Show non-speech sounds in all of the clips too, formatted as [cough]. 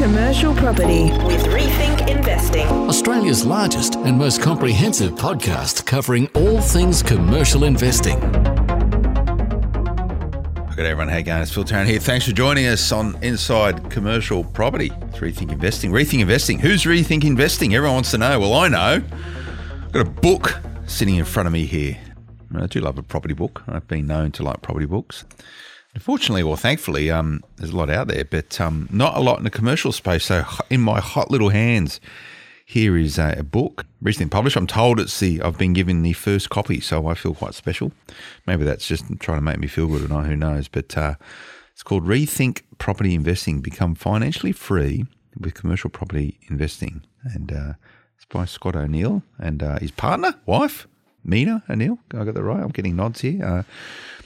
commercial property with Rethink Investing. Australia's largest and most comprehensive podcast covering all things commercial investing. Good everyone, how you going? It's Phil Tarrant here. Thanks for joining us on Inside Commercial Property. It's Rethink Investing. Rethink Investing. Who's Rethink Investing? Everyone wants to know. Well, I know. I've got a book sitting in front of me here. I do love a property book. I've been known to like property books. Unfortunately, or thankfully, um, there's a lot out there, but um, not a lot in the commercial space. So, in my hot little hands, here is a, book recently published. I'm told it's the I've been given the first copy, so I feel quite special. Maybe that's just trying to make me feel good, not. Who knows? But uh, it's called Rethink Property Investing: Become Financially Free with Commercial Property Investing, and uh, it's by Scott O'Neill and uh, his partner, wife, Mina O'Neill. I got that right. I'm getting nods here.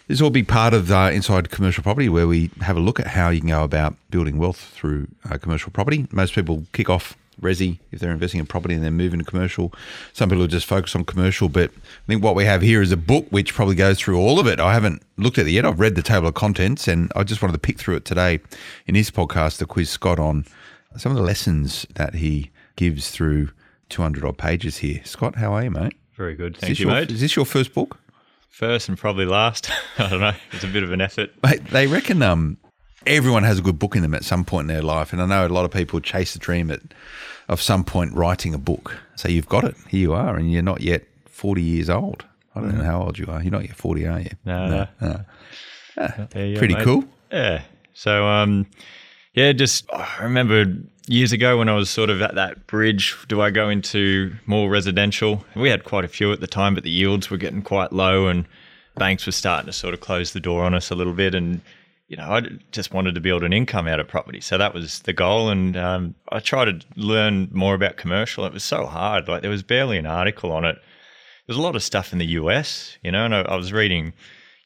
This will be part of uh, Inside Commercial Property, where we have a look at how you can go about building wealth through uh, commercial property. Most people kick off resi if they're investing in property and then move into commercial. Some people just focus on commercial, but I think what we have here is a book which probably goes through all of it. I haven't looked at it yet. I've read the table of contents, and I just wanted to pick through it today in his podcast to quiz Scott on some of the lessons that he gives through 200 odd pages here. Scott, how are you, mate? Very good. Thank you, your, mate. Is this your first book? First and probably last. [laughs] I don't know. It's a bit of an effort. Mate, they reckon um, everyone has a good book in them at some point in their life, and I know a lot of people chase the dream at, of some point writing a book. So you've got it. Here you are, and you're not yet 40 years old. I don't know how old you are. You're not yet 40, are you? No, no. no. Ah, pretty go, cool. Yeah. So, um, yeah, just I remember years ago when I was sort of at that bridge, do I go into more residential? We had quite a few at the time, but the yields were getting quite low and banks were starting to sort of close the door on us a little bit. And, you know, I just wanted to build an income out of property. So that was the goal. And um, I tried to learn more about commercial. It was so hard. Like there was barely an article on it. There's a lot of stuff in the US, you know, and I, I was reading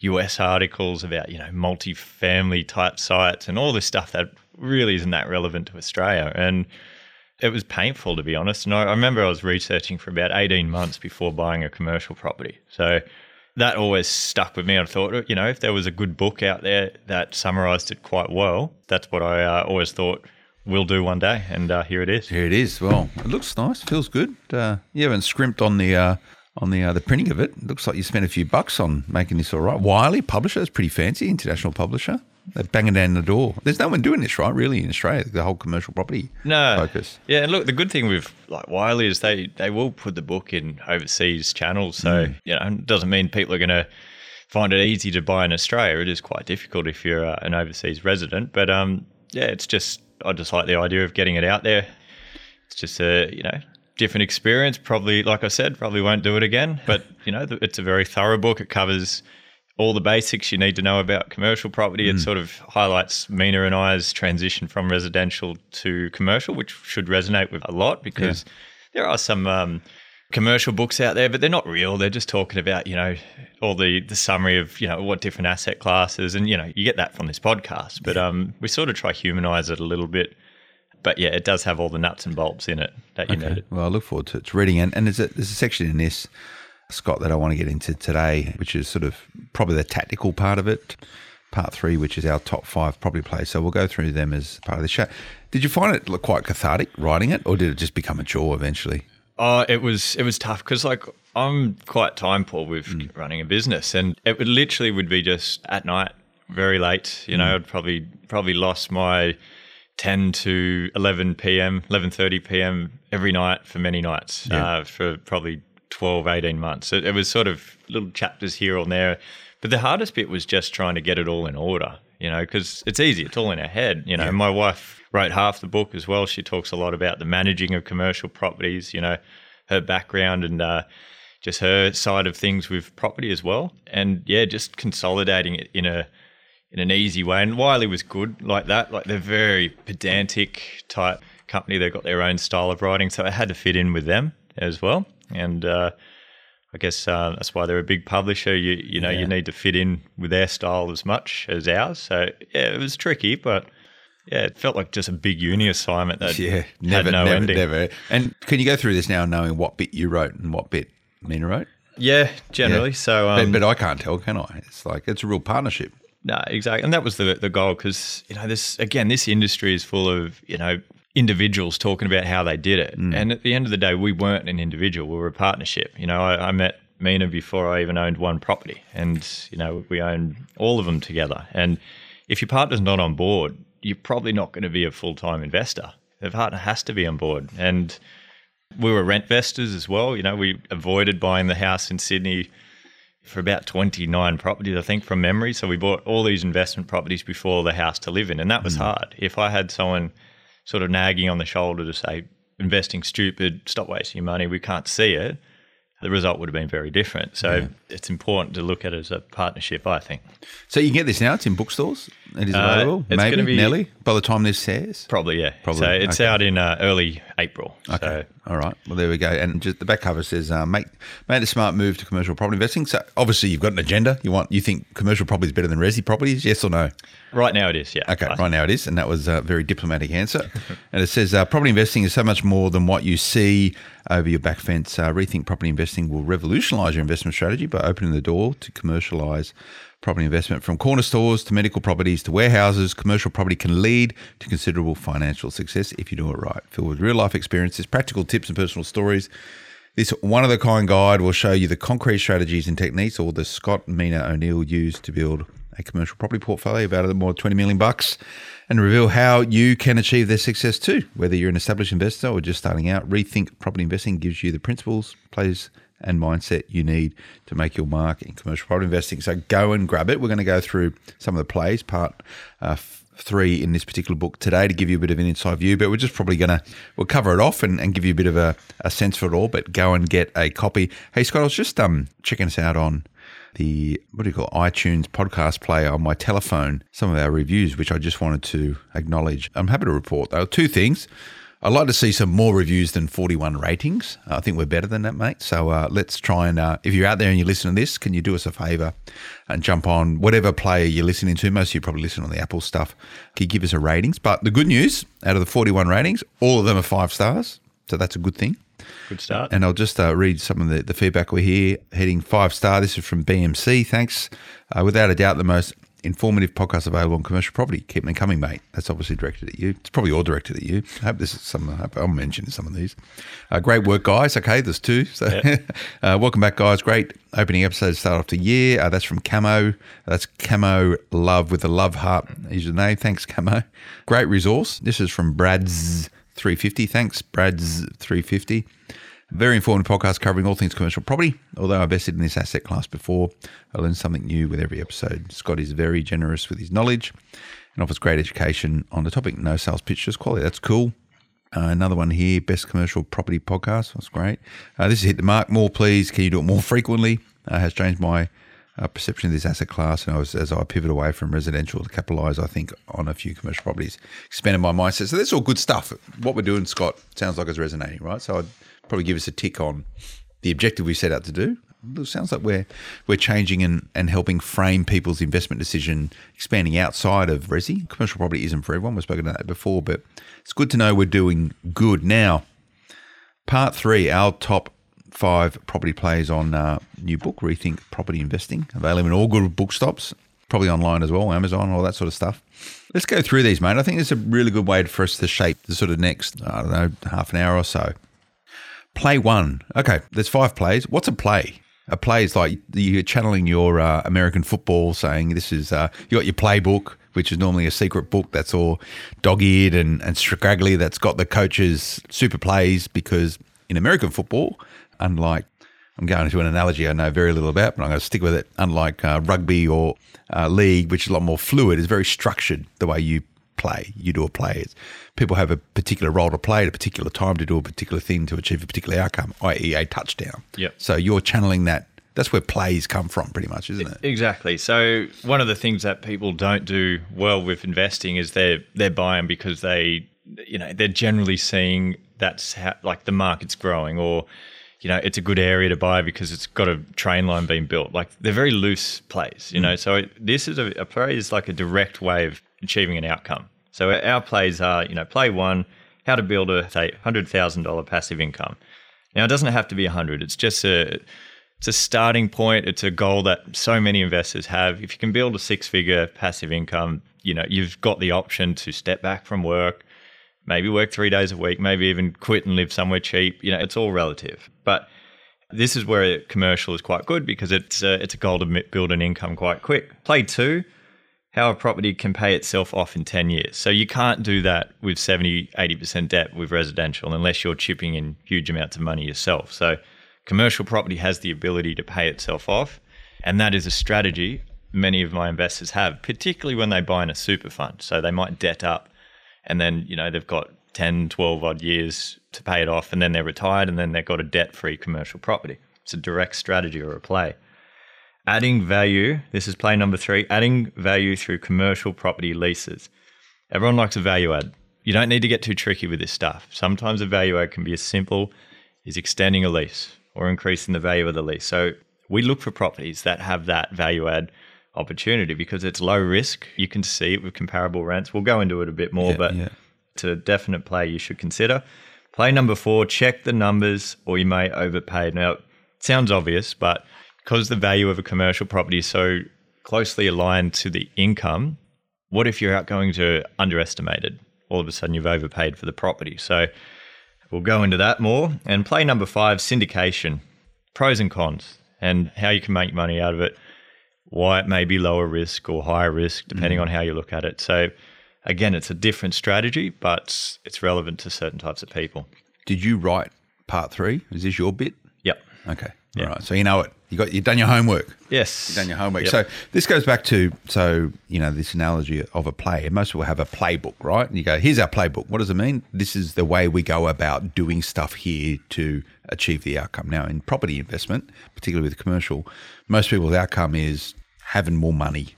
US articles about, you know, multi-family type sites and all this stuff that really isn't that relevant to Australia. And it was painful, to be honest. And I, I remember I was researching for about 18 months before buying a commercial property. So that always stuck with me. I thought, you know, if there was a good book out there that summarized it quite well, that's what I uh, always thought we'll do one day. And uh, here it is. Here it is. Well, it looks nice, feels good. Uh, you haven't scrimped on the. Uh, on the uh, the printing of it, it looks like you spent a few bucks on making this all right. Wiley publisher, is pretty fancy, international publisher. They're banging down the door. There's no one doing this, right? Really, in Australia, the whole commercial property no. focus. Yeah, and look, the good thing with like Wiley is they they will put the book in overseas channels. So mm. you know, it doesn't mean people are going to find it easy to buy in Australia. It is quite difficult if you're uh, an overseas resident. But um, yeah, it's just I just like the idea of getting it out there. It's just a you know different experience. Probably, like I said, probably won't do it again. But you know, it's a very thorough book. It covers all the basics you need to know about commercial property. Mm. It sort of highlights Mina and I's transition from residential to commercial, which should resonate with a lot because yeah. there are some um, commercial books out there, but they're not real. They're just talking about, you know, all the, the summary of, you know, what different asset classes. And, you know, you get that from this podcast. But um, we sort of try humanize it a little bit. But yeah, it does have all the nuts and bolts in it that you okay. need. Well, I look forward to, to reading it. And there's a, there's a section in this Scott, that I want to get into today, which is sort of probably the tactical part of it. Part three, which is our top five probably plays. So we'll go through them as part of the show. Did you find it quite cathartic writing it, or did it just become a chore eventually? Oh, it was it was tough because like I'm quite time poor with mm. running a business, and it would literally would be just at night, very late. You know, mm. I'd probably probably lost my 10 to 11 p.m., 11:30 p.m. every night for many nights yeah. uh, for probably 12, 18 months. It, it was sort of little chapters here or there. But the hardest bit was just trying to get it all in order, you know, because it's easy. It's all in our head. You know, yeah. my wife wrote half the book as well. She talks a lot about the managing of commercial properties, you know, her background and uh, just her side of things with property as well. And yeah, just consolidating it in a in an easy way. And Wiley was good like that. Like they're very pedantic type company. They've got their own style of writing, so it had to fit in with them as well and uh, I guess uh, that's why they're a big publisher. You you know yeah. you need to fit in with their style as much as ours. So yeah, it was tricky, but yeah, it felt like just a big uni assignment that yeah never no never ending. never. And can you go through this now, knowing what bit you wrote and what bit Mina wrote? Yeah, generally. Yeah. So, um, but, but I can't tell, can I? It's like it's a real partnership. No, exactly, and that was the the goal because you know this again. This industry is full of you know individuals talking about how they did it. Mm. And at the end of the day, we weren't an individual; we were a partnership. You know, I, I met Mina before I even owned one property, and you know, we owned all of them together. And if your partner's not on board, you're probably not going to be a full time investor. The partner has to be on board, and we were rent investors as well. You know, we avoided buying the house in Sydney for about 29 properties, I think, from memory. So we bought all these investment properties before the house to live in, and that was mm. hard. If I had someone sort of nagging on the shoulder to say, investing stupid, stop wasting your money, we can't see it, the result would have been very different. So it's important to look at it as a partnership, I think. So you can get this now. It's in bookstores. It is Uh, available. it's Maybe be- Nelly. By the time this airs. Probably, yeah. Probably, So it's okay. out in uh, early April. Okay. So All right. Well, there we go. And just the back cover says, uh, "Make made a smart move to commercial property investing." So obviously, you've got an agenda. You want you think commercial property is better than resi properties? Yes or no? right now it is, yeah. Okay, I right now it is, and that was a very diplomatic answer. [laughs] and it says, uh, "Property investing is so much more than what you see over your back fence. Uh, Rethink Property Investing will revolutionise your investment strategy by opening the door to commercialise property investment from corner stores to medical properties to warehouses. Commercial property can lead to considerable financial success if you do it right. Filled with real life experiences, practical tips, and personal stories." This one of a kind guide will show you the concrete strategies and techniques all the Scott Mina O'Neill used to build a commercial property portfolio valued at more than 20 million bucks and reveal how you can achieve their success too. Whether you're an established investor or just starting out, Rethink Property Investing gives you the principles, plays, and mindset you need to make your mark in commercial property investing. So go and grab it. We're going to go through some of the plays, part uh, three in this particular book today to give you a bit of an inside view. But we're just probably going to we'll cover it off and, and give you a bit of a, a sense for it all. But go and get a copy. Hey Scott, I was just um checking us out on the what do you call it, iTunes podcast player on my telephone. Some of our reviews, which I just wanted to acknowledge. I'm happy to report though two things. I'd like to see some more reviews than 41 ratings. I think we're better than that, mate. So uh, let's try and, uh, if you're out there and you listen to this, can you do us a favour and jump on whatever player you're listening to? Most of you probably listen on the Apple stuff. Can you give us a ratings? But the good news, out of the 41 ratings, all of them are five stars. So that's a good thing. Good start. And I'll just uh, read some of the, the feedback we hear. Heading five star. This is from BMC. Thanks. Uh, without a doubt, the most informative podcast available on commercial property. Keep them coming, mate. That's obviously directed at you. It's probably all directed at you. I hope this is some. I hope I'm mentioning some of these. Uh, great work, guys. Okay, there's two. So, [laughs] uh, welcome back, guys. Great opening episode to start off the year. Uh, that's from Camo. That's Camo Love with a love heart. Is your name? Thanks, Camo. Great resource. This is from Brad's 350. Thanks, Brad's 350. Very informative podcast covering all things commercial property. Although I've invested in this asset class before, I learn something new with every episode. Scott is very generous with his knowledge and offers great education on the topic. No sales pitch, just quality. That's cool. Uh, another one here, best commercial property podcast. That's great. Uh, this is hit the mark. More, please. Can you do it more frequently? Uh, has changed my uh, perception of this asset class, and I was, as I pivot away from residential to capitalise, I think on a few commercial properties, expanded my mindset. So that's all good stuff. What we're doing, Scott, sounds like it's resonating, right? So I'd probably give us a tick on the objective we set out to do. It sounds like we're we're changing and, and helping frame people's investment decision, expanding outside of resi. Commercial property isn't for everyone. We've spoken about that before, but it's good to know we're doing good now. Part three, our top five property plays on uh, new book, Rethink Property Investing, available in all good bookstops, probably online as well, Amazon, all that sort of stuff. Let's go through these, mate. I think it's a really good way for us to shape the sort of next, I don't know, half an hour or so. Play one. Okay, there's five plays. What's a play? A play is like you're channeling your uh, American football, saying this is uh, you got your playbook, which is normally a secret book that's all dog-eared and, and scraggly. That's got the coaches' super plays because in American football, unlike I'm going into an analogy I know very little about, but I'm going to stick with it. Unlike uh, rugby or uh, league, which is a lot more fluid, is very structured the way you play. You do a play. It's, people have a particular role to play at a particular time to do a particular thing to achieve a particular outcome, i.e., a touchdown. Yep. So you're channeling that. That's where plays come from, pretty much, isn't it? Exactly. So one of the things that people don't do well with investing is they're they're buying because they you know they're generally seeing that's how like the market's growing or you know it's a good area to buy because it's got a train line being built. Like they're very loose plays, you mm. know. So it, this is a, a play is like a direct way of achieving an outcome. So our plays are you know play one, how to build a say hundred thousand dollar passive income. Now it doesn't have to be a hundred. It's just a it's a starting point. It's a goal that so many investors have. If you can build a six figure passive income, you know, you've got the option to step back from work, maybe work three days a week, maybe even quit and live somewhere cheap. You know, it's all relative. But this is where a commercial is quite good because it's a, it's a goal to build an income quite quick. Play two, how a property can pay itself off in 10 years. So you can't do that with 70, 80% debt with residential unless you're chipping in huge amounts of money yourself. So commercial property has the ability to pay itself off. And that is a strategy many of my investors have, particularly when they buy in a super fund. So they might debt up and then, you know, they've got 10, 12 odd years to pay it off and then they're retired and then they've got a debt free commercial property. It's a direct strategy or a play. Adding value, this is play number three, adding value through commercial property leases. Everyone likes a value add. You don't need to get too tricky with this stuff. Sometimes a value add can be as simple as extending a lease or increasing the value of the lease. So we look for properties that have that value add opportunity because it's low risk. You can see it with comparable rents. We'll go into it a bit more, Yeah, but yeah. it's a definite play you should consider. Play number four, check the numbers or you may overpay. Now, it sounds obvious, but because the value of a commercial property is so closely aligned to the income, what if going to underestimated? All of a sudden you've overpaid for the property. So we'll go into that more. And play number five, syndication, pros and cons, and how you can make money out of it, why it may be lower risk or higher risk, depending mm. on how you look at it. So again, it's a different strategy, but it's relevant to certain types of people. Did you write part three? Is this your bit? Yep. Okay. Yeah. All right. So you know it. You got you've done your homework. Yes. You've done your homework. Yep. So this goes back to so you know this analogy of a play. Most people have a playbook, right? And you go, "Here's our playbook." What does it mean? This is the way we go about doing stuff here to achieve the outcome. Now, in property investment, particularly with commercial, most people's outcome is having more money.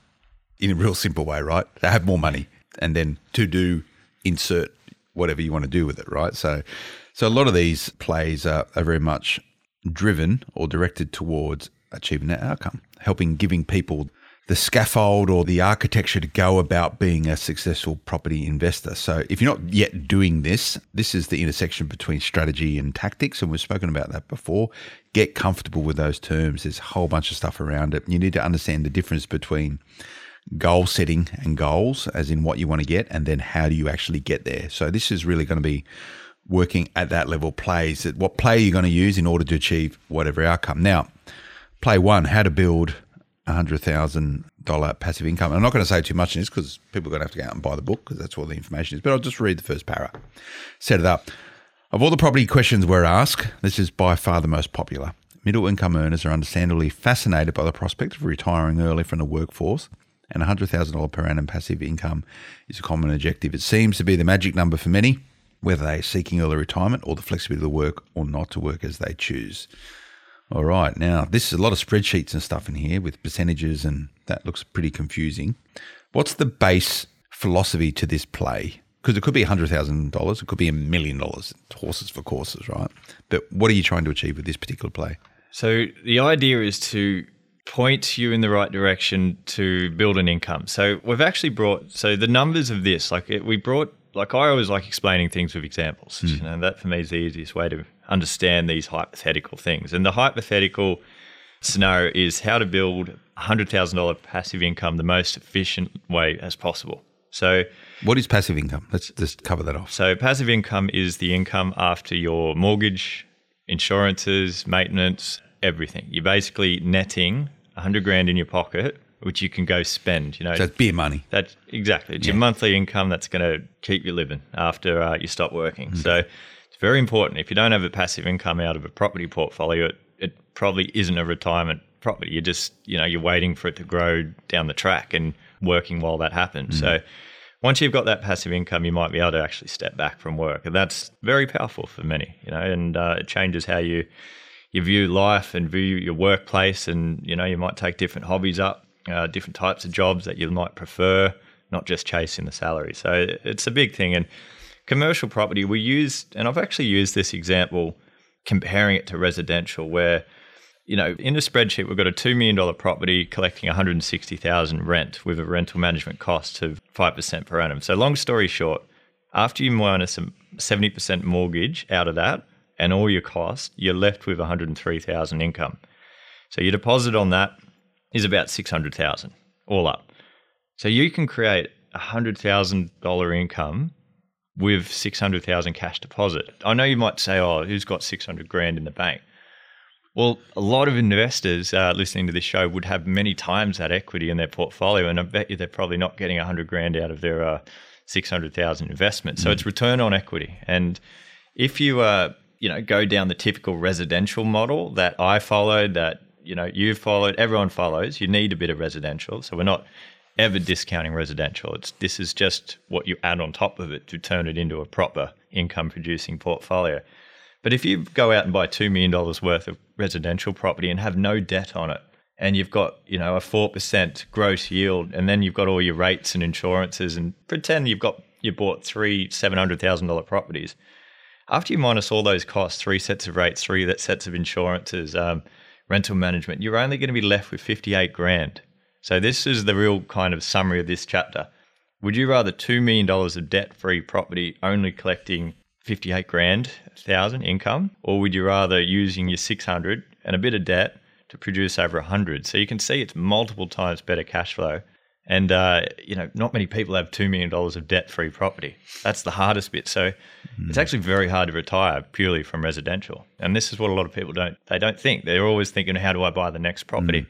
In a real simple way, right? They have more money, and then to do insert whatever you want to do with it, right? So, so a lot of these plays are, are very much driven or directed towards achieving that outcome, helping giving people the scaffold or the architecture to go about being a successful property investor. So if you're not yet doing this, this is the intersection between strategy and tactics. And we've spoken about that before. Get comfortable with those terms. There's a whole bunch of stuff around it. You need to understand the difference between goal setting and goals, as in what you want to get, and then how do you actually get there. So this is really going to be working at that level plays what play are you're going to use in order to achieve whatever outcome. Now, play one, how to build a hundred thousand dollar passive income. I'm not going to say too much in this because people are going to have to go out and buy the book because that's where the information is. But I'll just read the first para. Set it up. Of all the property questions we're asked, this is by far the most popular. Middle income earners are understandably fascinated by the prospect of retiring early from the workforce, and $100,000 per annum passive income is a common objective. It seems to be the magic number for many, whether they're seeking early retirement or the flexibility to work or not to work as they choose. All right, now this is a lot of spreadsheets and stuff in here with percentages, and that looks pretty confusing. What's the base philosophy to this play? Because it could be $100,000, it could be a million dollars, horses for courses, right? But what are you trying to achieve with this particular play? So the idea is to point you in the right direction to build an income. So we've actually brought so the numbers of this, like it, we brought like I always like explaining things with examples. Hmm. You know, that for me is the easiest way to understand these hypothetical things. And the hypothetical scenario is how to build $100,000 passive income the most efficient way as possible. So What is passive income? Let's just cover that off. so passive income is the income after your mortgage, insurances, maintenance, everything. You're basically netting 100 grand in your pocket, which you can go spend. You know, So it's beer money. That's exactly. It's your monthly income that's going to keep you living after uh, you stop working. So it's very important. If you don't have a passive income out of a property portfolio, it, it probably isn't a retirement property. You're just you know you're waiting for it to grow down the track and working while that happens. So once you've got that passive income, you might be able to actually step back from work, and that's very powerful for many. You know, and uh, it changes how you you view life and view your workplace, and you know you might take different hobbies up, uh, different types of jobs that you might prefer, not just chasing the salary. So it's a big thing. And commercial property, we used, and I've actually used this example comparing it to residential, where you know, in the spreadsheet, we've got a $2 million property collecting 160,000 rent with a rental management cost of 5% per annum. So long story short, after you minus a 70% mortgage out of that and all your costs, you're left with 103,000 income. So your deposit on that is about 600,000 all up. So you can create a $100,000 income with 600,000 cash deposit. I know you might say, oh, who's got 600 grand in the bank? Well, a lot of investors uh, listening to this show would have many times that equity in their portfolio, and I bet you they're probably not getting 100 grand out of their uh, 600,000 investment. So it's return on equity. And if you uh, you know go down the typical residential model that I followed, that you know you've followed, everyone follows, you need a bit of residential. So we're not ever discounting residential. It's this is just what you add on top of it to turn it into a proper income producing portfolio. But if you go out and buy $2 million worth of residential property and have no debt on it, and you've got, you know, a 4% gross yield, and then you've got all your rates and insurances, and pretend you've got, you bought three $700,000 properties. After you minus all those costs, three sets of rates, three sets of insurances, um, rental management, you're only going to be left with 58 grand. So this is the real kind of summary of this chapter. Would you rather $2 million of debt free property only collecting 58 grand, thousand income, or would you rather using your 600 and a bit of debt to produce over 100? So you can see it's multiple times better cash flow. And, uh, you know, not many people have $2 million of debt free property. That's the hardest bit. So mm. it's actually very hard to retire purely from residential. And this is what a lot of people don't, they don't think. They're always thinking, how do I buy the next property? Mm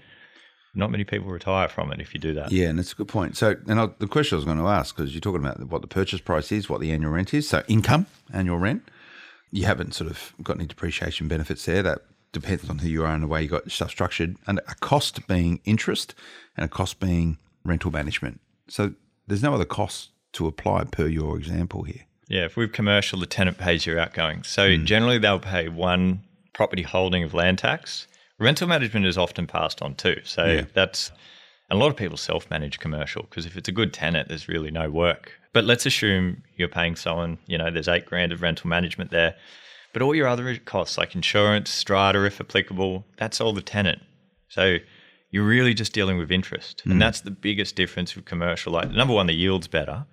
not many people retire from it if you do that. Yeah, and it's a good point. So, and I, the question I was going to ask because you're talking about what the purchase price is, what the annual rent is. So, income, annual rent. You haven't sort of got any depreciation benefits there. That depends on who you are and the way you got your stuff structured. And a cost being interest, and a cost being rental management. So, there's no other cost to apply per your example here. Yeah, if we've commercial, the tenant pays your outgoing. So mm. generally, they'll pay one property holding of land tax rental management is often passed on too. So yeah. that's a lot of people self-manage commercial because if it's a good tenant, there's really no work. But let's assume you're paying someone, you know, there's eight grand of rental management there, but all your other costs like insurance, strata, if applicable, that's all the tenant. So you're really just dealing with interest, mm. and that's the biggest difference with commercial. Like number one, the yield's better,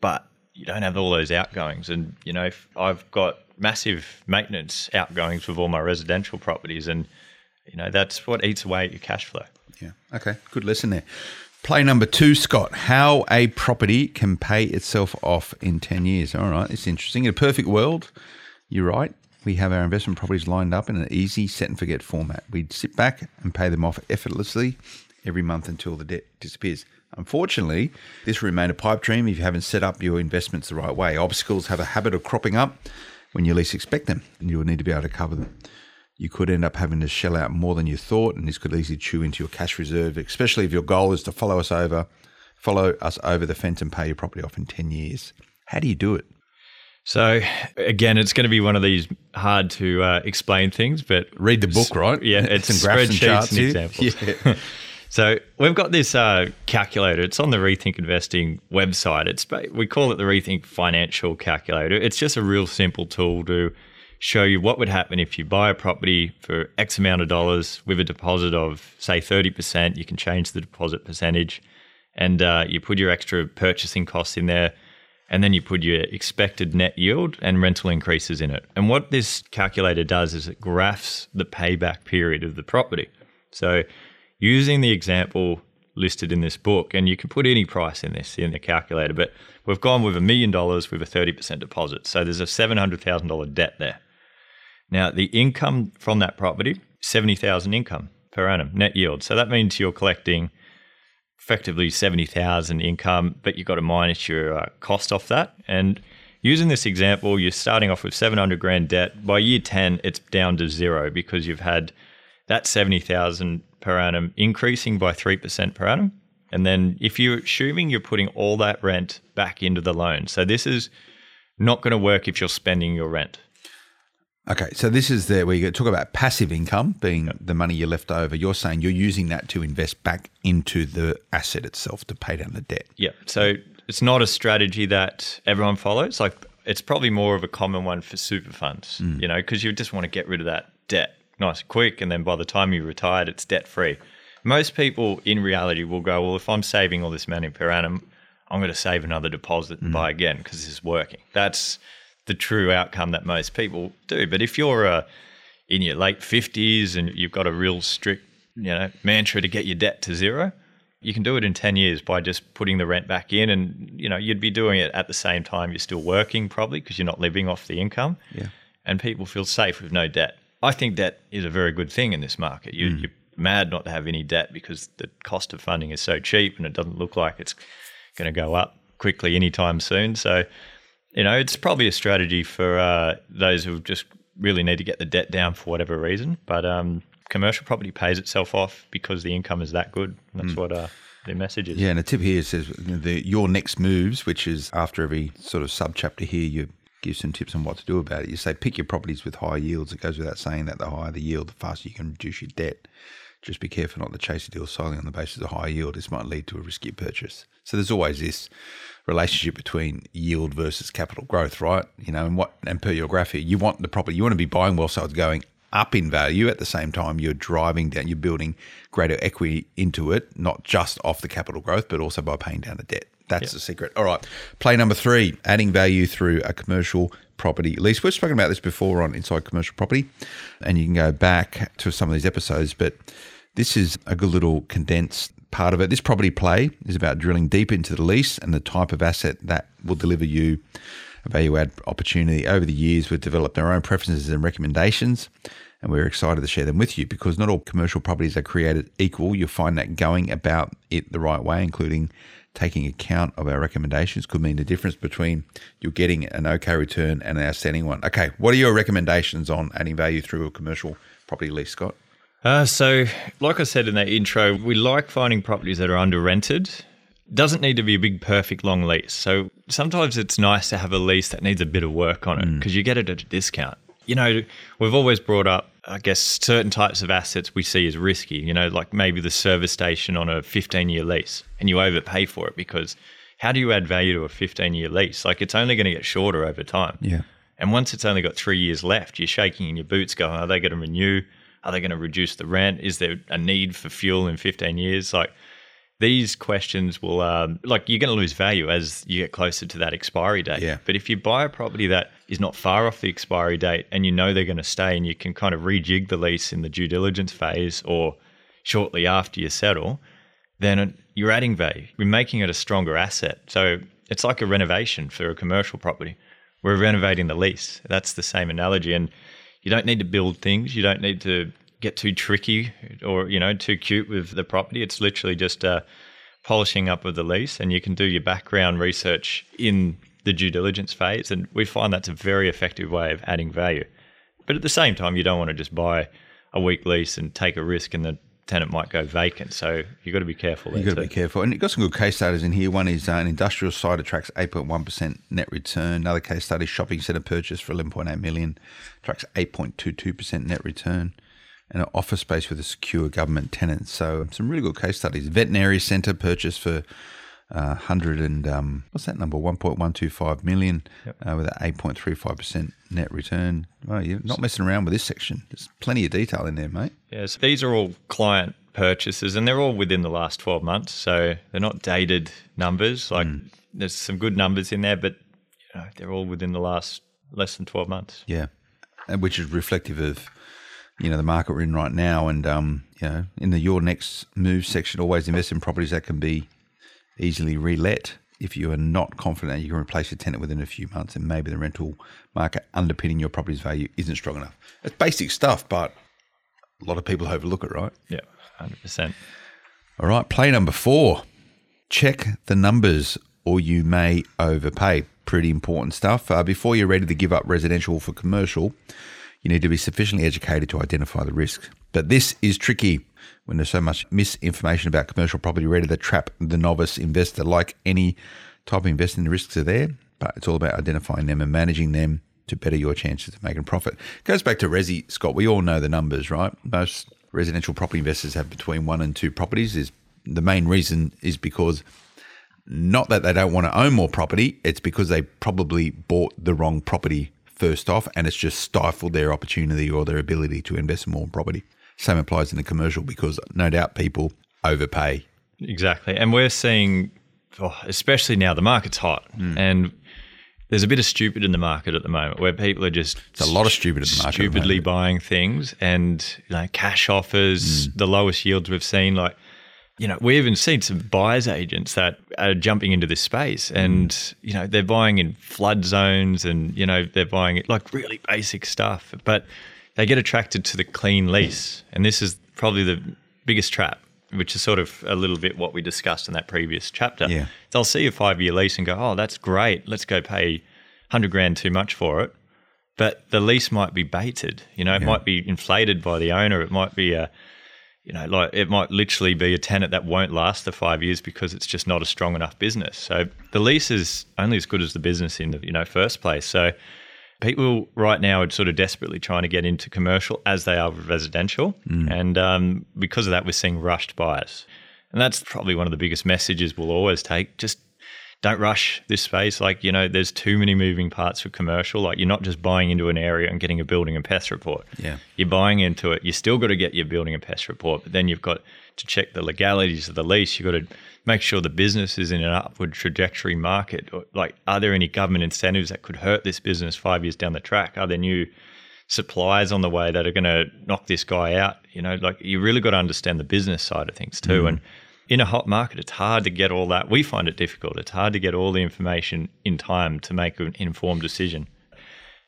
but you don't have all those outgoings. And you know, I've got massive maintenance outgoings with all my residential properties, and you know, that's what eats away at your cash flow. Yeah. Okay. Good lesson there. Play number two, Scott. How a property can pay itself off in 10 years. All right. It's interesting. In a perfect world, you're right. We have our investment properties lined up in an easy set and forget format. We'd sit back and pay them off effortlessly every month until the debt disappears. Unfortunately, this will remain a pipe dream if you haven't set up your investments the right way. Obstacles have a habit of cropping up when you least expect them, and you will need to be able to cover them you could end up having to shell out more than you thought, and this could easily chew into your cash reserve, especially if your goal is to follow us over, follow us over the fence and pay your property off in 10 years. How do you do it? So again, it's going to be one of these hard to uh, explain things, but read the book, right? Yeah, [laughs] it's some graphs and charts and examples. Yeah. [laughs] so we've got this uh, calculator. It's on the Rethink Investing website. It's we call it the Rethink Financial Calculator. It's just a real simple tool to show you what would happen if you buy a property for X amount of dollars with a deposit of, say, 30%. You can change the deposit percentage and uh, you put your extra purchasing costs in there. And then you put your expected net yield and rental increases in it. And what this calculator does is it graphs the payback period of the property. So, using the example listed in this book, and you can put any price in this in the calculator, but we've gone with a million dollars with a 30% deposit. So, there's a $700,000 debt there. Now, the income from that property, 70,000 income per annum net yield. So that means you're collecting effectively 70,000 income, but you've got to minus your uh, cost off that. And using this example, you're starting off with 700 grand debt. By year 10, it's down to zero because you've had that 70,000 per annum increasing by 3% per annum. And then if you're assuming you're putting all that rent back into the loan. So this is not going to work if you're spending your rent. Okay, so this is there where you talk about passive income being yep. the money you're left over. You're saying you're using that to invest back into the asset itself to pay down the debt. Yeah. So it's not a strategy that everyone follows. Like it's probably more of a common one for super funds, mm. you know, because you just want to get rid of that debt nice and quick. And then by the time you're retired, it's debt free. Most people in reality will go, well, if I'm saving all this money per annum, I'm going to save another deposit and mm. buy again because this is working. That's the true outcome that most people do. But if you're uh, in your late 50s and you've got a real strict you know mantra to get your debt to zero, You can do it in 10 years by just putting the rent back in and you know you'd be doing it at the same time you're still working probably because you're not living off the income. Yeah. And people feel safe with no debt. I think debt is a very good thing in this market. You, You're mad not to have any debt because the cost of funding is so cheap and it doesn't look like it's going to go up quickly anytime soon. So, you know, it's probably a strategy for uh, those who just really need to get the debt down for whatever reason. But um, commercial property pays itself off because the income is that good. That's what uh, the message is. Yeah, and a tip here says the, your next moves, which is after every sort of sub chapter here, you give some tips on what to do about it. You say pick your properties with high yields. It goes without saying that the higher the yield, the faster you can reduce your debt. Just be careful not to chase a deal solely on the basis of high yield. This might lead to a risky purchase. So there's always this relationship between yield versus capital growth, right? You know, and what and per your graph here, you want the property, you want to be buying well so it's going up in value at the same time you're driving down, you're building greater equity into it, not just off the capital growth, but also by paying down the debt. That's the secret. All right. Play number three, adding value through a commercial property lease. We've spoken about this before on Inside Commercial Property, and you can go back to some of these episodes, but this is a good little condensed part of it. This property play is about drilling deep into the lease and the type of asset that will deliver you a value add opportunity. Over the years, we've developed our own preferences and recommendations, and we're excited to share them with you because not all commercial properties are created equal. You'll find that going about it the right way, including taking account of our recommendations, could mean the difference between you're getting an okay return and an outstanding one. Okay, what are your recommendations on adding value through a commercial property lease, Scott? Uh, so, like I said in that intro, we like finding properties that are under rented. Doesn't need to be a big, perfect long lease. So sometimes it's nice to have a lease that needs a bit of work on it because you get it at a discount. You know, we've always brought up, I guess, certain types of assets we see as risky. You know, like maybe the service station on a 15 year lease and you overpay for it because how do you add value to a 15 year lease? Like it's only going to get shorter over time. Yeah. And once it's only got three years left, you're shaking in your boots going, are they going to renew? Are they going to reduce the rent? Is there a need for fuel in 15 years? Like these questions will, um, like you're going to lose value as you get closer to that expiry date. Yeah. But if you buy a property that is not far off the expiry date and you know they're going to stay and you can kind of rejig the lease in the due diligence phase or shortly after you settle, then you're adding value. We're making it a stronger asset. So it's like a renovation for a commercial property. We're renovating the lease. That's the same analogy. And you don't need to build things. You don't need to get too tricky or you know too cute with the property. It's literally just uh, polishing up of the lease, and you can do your background research in the due diligence phase. And we find that's a very effective way of adding value. But at the same time, you don't want to just buy a weak lease and take a risk, and the tenant might go vacant. So you've got to be careful. You've got to be careful. And you've got some good case studies in here. One is uh, an industrial site attracts 8.1% net return. Another case study, shopping centre purchase for 11.8 million, attracts 8.22% net return. And an office space with a secure government tenant. So some really good case studies. Veterinary centre purchase for uh, 100 and, um, what's that number? 1.125 million uh, with an 8.35% net return. Well, you're not messing around with this section. There's plenty of detail in there, mate. Yes, these are all client purchases, and they're all within the last twelve months. So they're not dated numbers. Like there's some good numbers in there, but you know, they're all within the last less than twelve months. Yeah, and which is reflective of you know the market we're in right now, and um, you know in the your next move section, always invest in properties that can be easily relet. If you are not confident that you can replace your tenant within a few months, and maybe the rental market underpinning your property's value isn't strong enough. It's basic stuff, but a lot of people overlook it, right? Yeah, hundred percent. All right, play number four. Check the numbers or you may overpay. Pretty important stuff. Uh, before you're ready to give up residential for commercial, you need to be sufficiently educated to identify the risks. But this is tricky when there's so much misinformation about commercial property ready to trap the novice investor. Like any type of investing, the risks are there, but it's all about identifying them and managing them to better your chances of making a profit. goes back to Resi, Scott. We all know the numbers, right? Most residential property investors have between one and two properties. Is the main reason is because not that they don't want to own more property, it's because they probably bought the wrong property first off, and it's just stifled their opportunity or their ability to invest more property. Same applies in the commercial because no doubt people overpay. Exactly, and we're seeing, oh, especially now, the market's hot, hmm. and there's a bit of stupid in the market at the moment where people are just There's a lot of stupid in the market at the stupidly buying things and you know cash offers, hmm. the lowest yields we've seen. Like you know, we even seen some buyers agents that are jumping into this space hmm. and, you know, they're buying in flood zones and, you know, they're buying like really basic stuff, but they get attracted to the clean lease. And this is probably the biggest trap, which is sort of a little bit what we discussed in that previous chapter. Yeah. They'll see a five year lease and go, oh, that's great. Let's go pay 100 grand too much for it. But the lease might be baited. You know, it might be inflated by the owner. It might be a, you know, like it might literally be a tenant that won't last the five years because it's just not a strong enough business. So the lease is only as good as the business in the you know first place. So people right now are sort of desperately trying to get into commercial as they are with residential, and um, because of that, we're seeing rushed buyers, and that's probably one of the biggest messages we'll always take. Just don't rush this space. Like, you know, there's too many moving parts for commercial. Like, you're not just buying into an area and getting a building and pest report. Yeah. You're buying into it. You still got to get your building and pest report, but then you've got to check the legalities of the lease. You've got to make sure the business is in an upward trajectory market. Or, Like, are there any government incentives that could hurt this business five years down the track? Are there new suppliers on the way that are going to knock this guy out? You know, like, you really got to understand the business side of things too. Mm-hmm. And in a hot market, it's hard to get all that. We find it difficult. It's hard to get all the information in time to make an informed decision.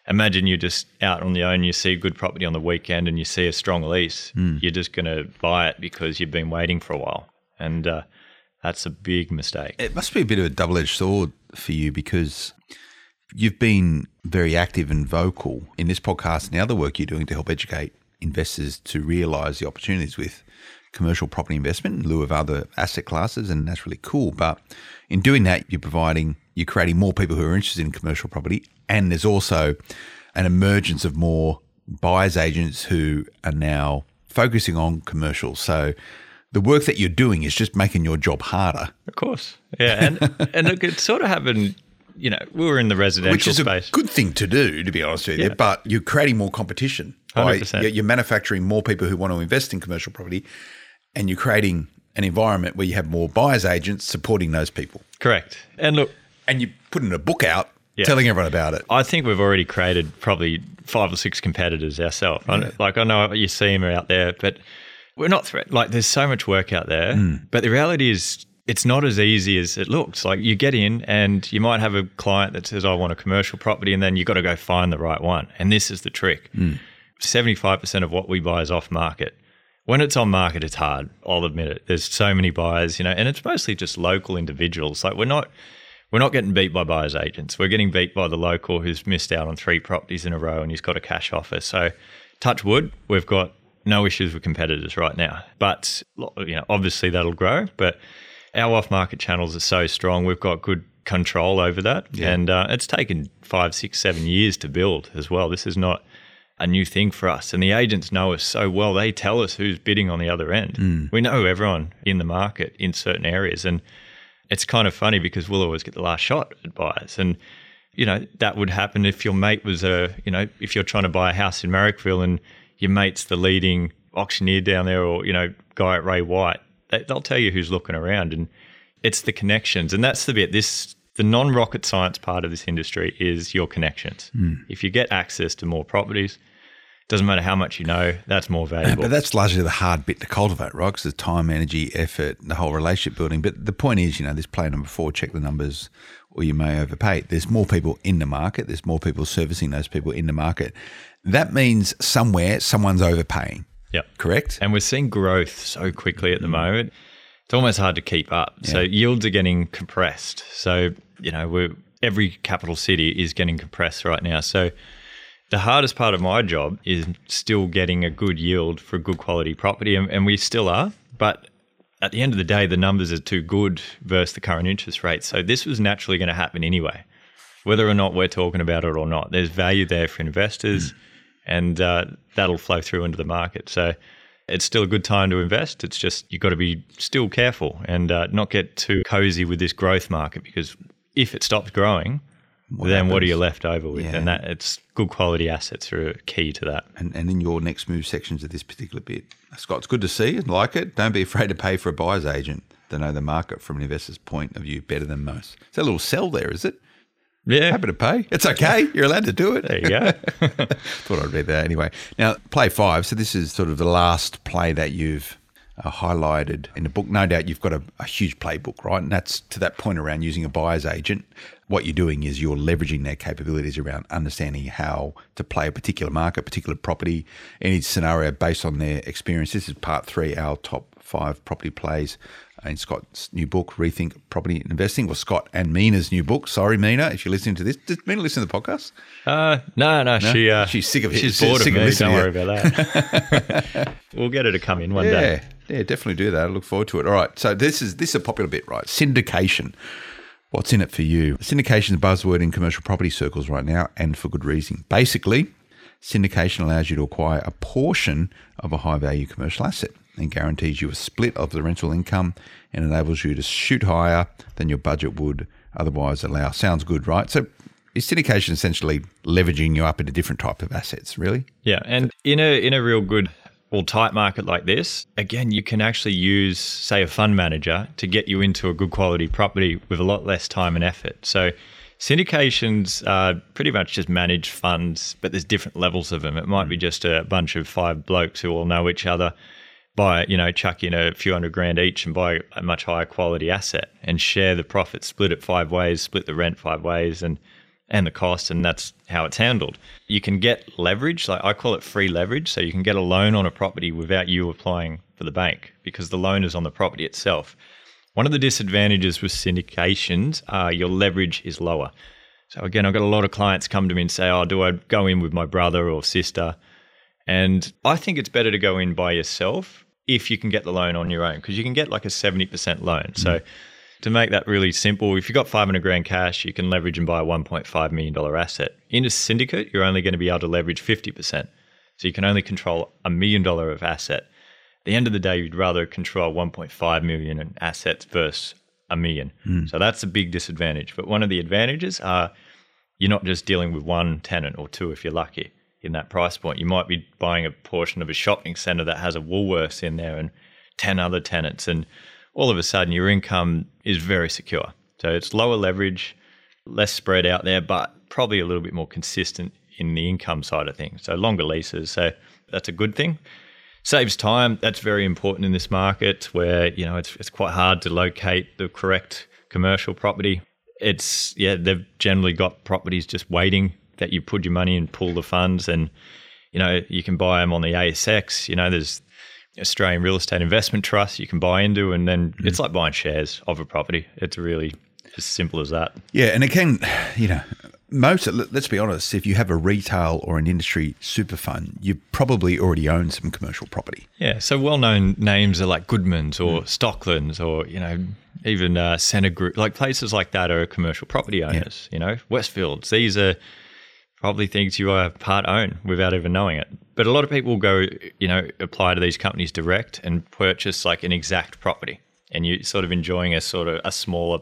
Imagine you're just out on the own, you see a good property on the weekend and you see a strong lease. You're just going to buy it because you've been waiting for a while. And uh, that's a big mistake. It must be a bit of a double edged sword for you because you've been very active and vocal in this podcast and the other work you're doing to help educate investors to realise the opportunities with commercial property investment in lieu of other asset classes, and that's really cool. But in doing that, you're providing, you're creating more people who are interested in commercial property, and there's also an emergence of more buyers agents who are now focusing on commercial. So the work that you're doing is just making your job harder, Of course. Yeah. And, [laughs] and look, it sort of happened, you know, we were in the residential which is space. a good thing to do, to be honest with you. Yeah. But you're creating more competition. 100%. you're you're manufacturing more people who want to invest in commercial property, and you're creating an environment where you have more buyers agents supporting those people. Correct. And look, And you're putting a book out Yeah. telling everyone about it. I think we've already created probably five or six competitors ourselves. Know- Like I know you see them out there, but we're not threat. Like there's so much work out there, hmm. but the reality is it's not as easy as it looks. Like you get in and you might have a client that says, "I want a commercial property," and then you've got to go find the right one. And this is the trick: hmm. seventy-five percent of what we buy is off market. When it's on market, it's hard. I'll admit it. There's so many buyers, you know, and it's mostly just local individuals. Like we're not we're not getting beat by buyers agents. We're getting beat by the local who's missed out on three properties in a row and he's got a cash offer. So, touch wood, we've got no issues with competitors right now. But you know, obviously that'll grow. But our off-market channels are so strong. We've got good control over that, and uh, it's taken five, six, seven years to build as well. This is not a new thing for us. And the agents know us so well. They tell us who's bidding on the other end. Hmm. We know everyone in the market in certain areas. And it's kind of funny because we'll always get the last shot at buyers. And, you know, that would happen if your mate was a, you know, if you're trying to buy a house in Marrickville and your mate's the leading auctioneer down there or, you know, guy at Ray White, they, they'll tell you who's looking around. And it's the connections. And that's the bit, this, the non rocket science part of this industry is your connections. Hmm. If you get access to more properties, doesn't matter how much you know, that's more valuable. But that's largely the hard bit to cultivate, right? Because the time, energy, effort, the whole relationship building. But the point is, you know, this play number four, check the numbers or you may overpay. There's more people in the market. There's more people servicing those people in the market. That means somewhere someone's overpaying, Yep. correct? And we're seeing growth so quickly at the mm. moment. It's almost hard to keep up. So yields are getting compressed. So, you know, we're every capital city is getting compressed right now. So the hardest part of my job is still getting a good yield for good quality property and, and we still are. But at the end of the day, the numbers are too good versus the current interest rate. So this was naturally going to happen anyway, whether or not we're talking about it or not. There's value there for investors, and uh, that'll flow through into the market. So it's still a good time to invest. It's just you've got to be still careful and uh, not get too cozy with this growth market because if it stops growing, then what are you left over with? Yeah. And that it's good quality assets are key to that. and, and in your next move sections of this particular bit. Scott, it's good to see and like it. Don't be afraid to pay for a buyer's agent to know the market from an investor's point of view better than most. It's a little sell there, is it? Yeah. Happy to pay. It's okay. You're allowed to do it. There you go. [laughs] [laughs] Thought I'd read that anyway. Now, play five. So this is sort of the last play that you've uh, highlighted in the book. No doubt you've got a, a, huge playbook, right? And that's to that point around using a buyer's agent. What you're doing is you're leveraging their capabilities around understanding how to play a particular market, particular property, any scenario based on their experience. This is part three, our top five property plays in Scott's new book, Rethink Property Investing, or Scott and Mina's new book. Sorry, Mina, if you're listening to this. Did Mina listen to the podcast? Uh, no, no, no? she uh, she's sick of it. She's bored of me. Of Don't worry about that. [laughs] we'll get her to come in one yeah, day. Yeah, definitely do that. I look forward to it. All right, so this is this is a popular bit, right? Syndication. What's in it for you? Syndication is a buzzword in commercial property circles right now, and for good reason. Basically, syndication allows you to acquire a portion of a high value commercial asset and guarantees you a split of the rental income and enables you to shoot higher than your budget would otherwise allow. Sounds good, right? So is syndication essentially leveraging you up into different type of assets, really? Yeah, and in a in a real good or tight market like this, again, you can actually use, say, a fund manager to get you into a good quality property with a lot less time and effort. So syndications are pretty much just managed funds, but there's different levels of them. It might be mm. just a bunch of five blokes who all know each other buy, you know, chuck in a few hundred grand each and buy a much higher quality asset and share the profit, split it five ways, split the rent five ways and and the cost, and that's how it's handled. You can get leverage, like I call it free leverage. So you can get a loan on a property without you applying for the bank because the loan is on the property itself. One of the disadvantages with syndications are your leverage is lower. So again, I've got a lot of clients come to me and say, "Oh, do I go in with my brother or sister?" And I think it's better to go in by yourself if you can get the loan on your own because you can get like a 70% loan. Mm. So to make that really simple, if you've got 500 grand cash, you can leverage and buy a $1.5 million asset. In a syndicate, you're only going to be able to leverage 50%. So you can only control a million dollar of asset. At the end of the day, you'd rather control 1.5 million in assets versus a million. Mm. So that's a big disadvantage. But one of the advantages are you're not just dealing with one tenant or two if you're lucky in that price point. You might be buying a portion of a shopping center that has a Woolworths in there and 10 other tenants. And all of a sudden, your income is very secure. So it's lower leverage, less spread out there, but probably a little bit more consistent in the income side of things. So longer leases. So that's a good thing. Saves time. That's very important in this market where, you know, it's, it's quite hard to locate the correct commercial property. It's, yeah, they've generally got properties just waiting that you put your money and pull the funds and you know you can buy them on the ASX you know there's Australian Real Estate Investment Trust you can buy into and then mm. it's like buying shares of a property it's really as simple as that yeah and it can you know most let's be honest if you have a retail or an industry super fund you probably already own some commercial property yeah so well-known names are like goodmans or mm. stocklands or you know even uh, Scentre Group like places like that are commercial property owners yeah. you know westfields these are probably things you are part own without even knowing it. But a lot of people go, you know, apply to these companies direct and purchase like an exact property, and you're sort of enjoying a sort of a smaller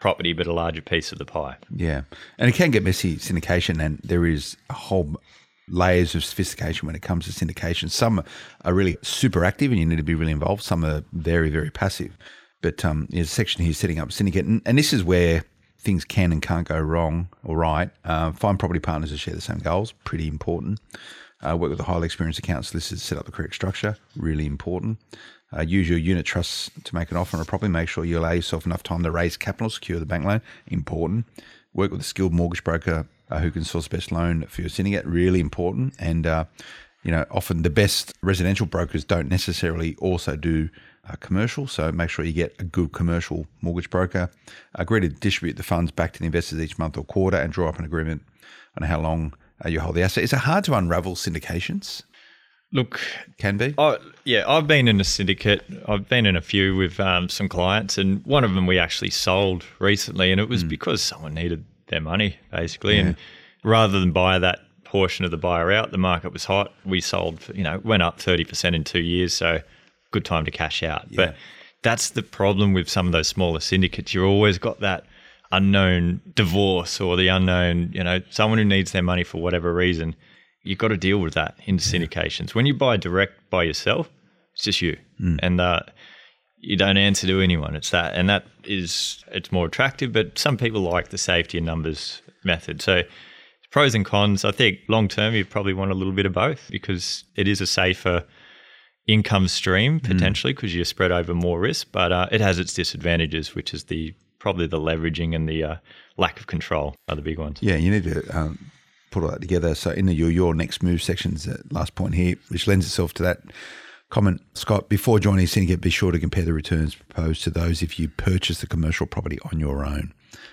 property but a larger piece of the pie. Yeah, and it can get messy syndication, and there is a whole layers of sophistication when it comes to syndication. Some are really super active, and you need to be really involved. Some are very very passive. But um, there's a section here setting up syndicate, and, and this is where things can and can't go wrong or right. Uh, find property partners that share the same goals, pretty important. Uh, work with a highly experienced account solicitor to set up the correct structure, really important. Uh, use your unit trusts to make an offer on a property. Make sure you allow yourself enough time to raise capital, secure the bank loan, important. Work with a skilled mortgage broker uh, who can source the best loan for your syndicate, really important. And, uh, you know, often the best residential brokers don't necessarily also do uh, commercial. So make sure you get a good commercial mortgage broker. Agree to distribute the funds back to the investors each month or quarter and draw up an agreement on how long uh, you hold the asset. Is it hard to unravel syndications? Look, can be. Oh, yeah, I've been in a syndicate. I've been in a few with um, some clients, and one of them we actually sold recently, and it was mm. because someone needed their money basically, yeah. and rather than buy that portion of the buyer out, the market was hot. We sold, you know, went up thirty percent in two years, so good time to cash out. Yeah. But that's the problem with some of those smaller syndicates. You've always got that unknown divorce or the unknown, you know, someone who needs their money for whatever reason. You've got to deal with that in syndications. When you buy direct by yourself, it's just you. Mm. And uh, you don't answer to anyone. It's that. And that is, it's more attractive, but some people like the safety and numbers method. So, pros and cons. I think long term, you probably want a little bit of both because it is a safer income stream potentially because you're spread over more risk, but uh, it has its disadvantages, which is the probably the leveraging and the uh, lack of control are the big ones. Yeah, you need to um, put all that together. So in the your your next move sections, uh, last point here, which lends itself to that comment, Scott. Before joining Syndicate, be sure to compare the returns proposed to those if you purchase the commercial property on your own.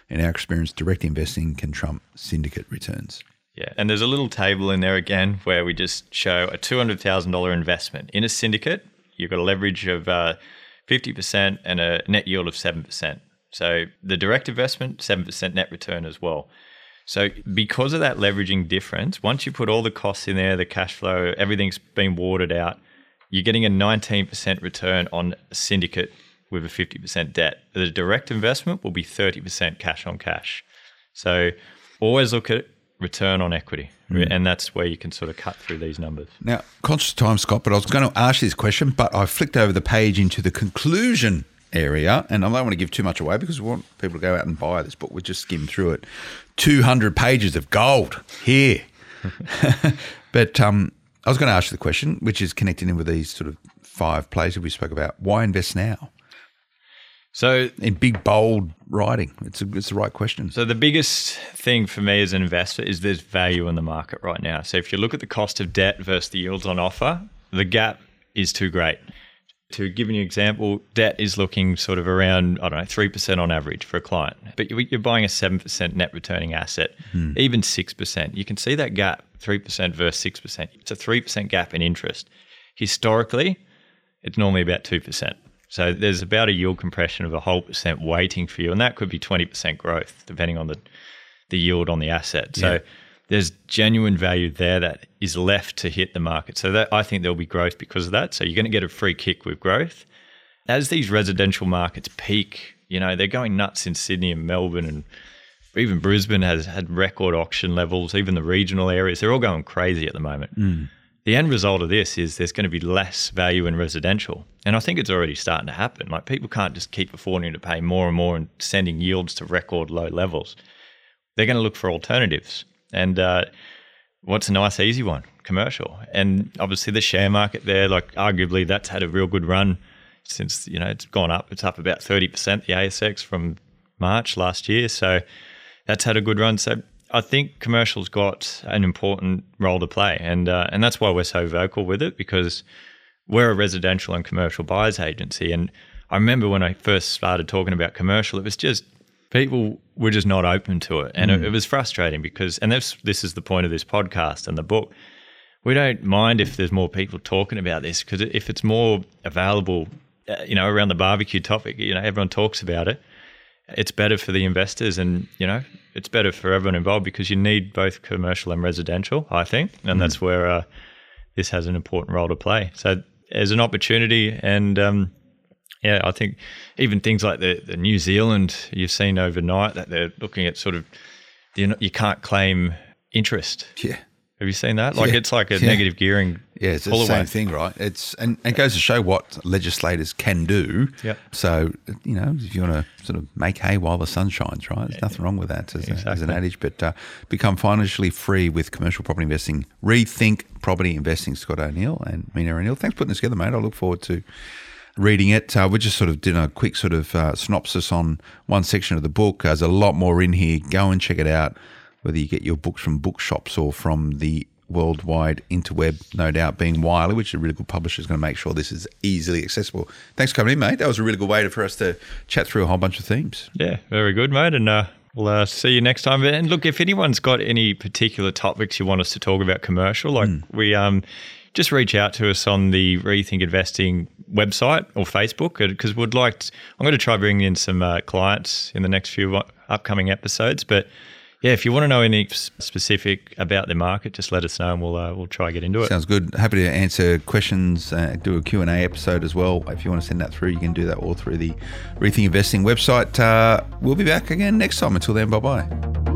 In our experience, direct investing can trump syndicate returns. Yeah, and there's a little table in there again where we just show a two hundred thousand dollar investment in a syndicate. You've got a leverage of uh, fifty percent and a net yield of seven percent. So the direct investment, seven percent net return as well. So because of that leveraging difference, once you put all the costs in there, the cash flow, everything's been watered out, you're getting a 19% return on a syndicate with a 50% debt. The direct investment will be 30% cash on cash. So always look at return on equity. And that's where you can sort of cut through these numbers. Now, conscious time, Scott, but I was going to ask you this question, but I flicked over the page into the conclusion area, and I don't want to give too much away because we want people to go out and buy this book. We just skim through it. 200 pages of gold here. [laughs] [laughs] but um, I was going to ask you the question, which is connecting in with these sort of five plays that we spoke about. Why invest now? So In big, bold writing. It's, a, it's the right question. So the biggest thing for me as an investor is there's value in the market right now. So if you look at the cost of debt versus the yields on offer, the gap is too great. To give you an example, debt is looking sort of around, I don't know, 3% on average for a client. But you- you're buying a 7% net returning asset, hmm. even 6%. You can see that gap, 3% versus 6%. It's a 3% gap in interest. Historically, it's normally about 2%. So there's about a yield compression of a whole percent waiting for you. And that could be 20% growth, depending on the, the yield on the asset. So Yeah. there's genuine value there that is left to hit the market. So that I think there'll be growth because of that. So you're going to get a free kick with growth. As these residential markets peak, you know, they're going nuts in Sydney and Melbourne and even Brisbane has had record auction levels, even the regional areas, they're all going crazy at the moment. Mm. The end result of this is there's going to be less value in residential. And I think it's already starting to happen. Like people can't just keep affording to pay more and more and sending yields to record low levels. They're going to look for alternatives. And uh, what's a nice, easy one? Commercial. And obviously the share market there, like arguably that's had a real good run since, you know, it's gone up. It's up about 30%, the ASX from March last year. So that's had a good run. So I think commercial's got an important role to play, and uh, and that's why we're so vocal with it because we're a residential and commercial buyers agency. And I remember when I first started talking about commercial, it was just people were just not open to it, and it, it was frustrating because, and this this is the point of this podcast and the book. We don't mind if there's more people talking about this because if it's more available, uh, you know, around the barbecue topic, you know, everyone talks about it it's better for the investors and you know it's better for everyone involved because you need both commercial and residential i think and that's where uh, this has an important role to play so there's an opportunity and um, yeah i think even things like the, the new zealand you've seen overnight that they're looking at sort of you, know, you can't claim interest Yeah. have you seen that like Yeah. it's like a Yeah. negative gearing Yeah, it's the same away. thing, right? It's and, and it goes to show what legislators can do. Yep. So you know, if you want to sort of make hay while the sun shines, right? There's nothing wrong with that as, a, as an adage. But uh, become financially free with commercial property investing. Rethink property investing. Scott O'Neill and Mina O'Neill. Thanks for putting this together, mate. I look forward to reading it. Uh, we just sort of did a quick sort of uh, synopsis on one section of the book. There's a lot more in here. Go and check it out. Whether you get your books from bookshops or from the worldwide interweb, no doubt being Wiley, which is a really good publisher, is going to make sure this is easily accessible. Thanks for coming in, mate. That was a really good way to, for us to chat through a whole bunch of themes. Yeah, very good, mate. And uh, we'll uh, see you next time. And look, if anyone's got any particular topics you want us to talk about commercial, like we um, just reach out to us on the Rethink Investing website or Facebook because we'd like. To, I'm going to try bringing in some uh, clients in the next few uh, upcoming episodes, but. Yeah, if you want to know any specific about the market, just let us know and we'll uh, we'll try get into it. Sounds good. Happy to answer questions, uh, do a Q&A episode as well. If you want to send that through, you can do that all through the Rethink Investing website. Uh, we'll be back again next time. Until then, bye-bye.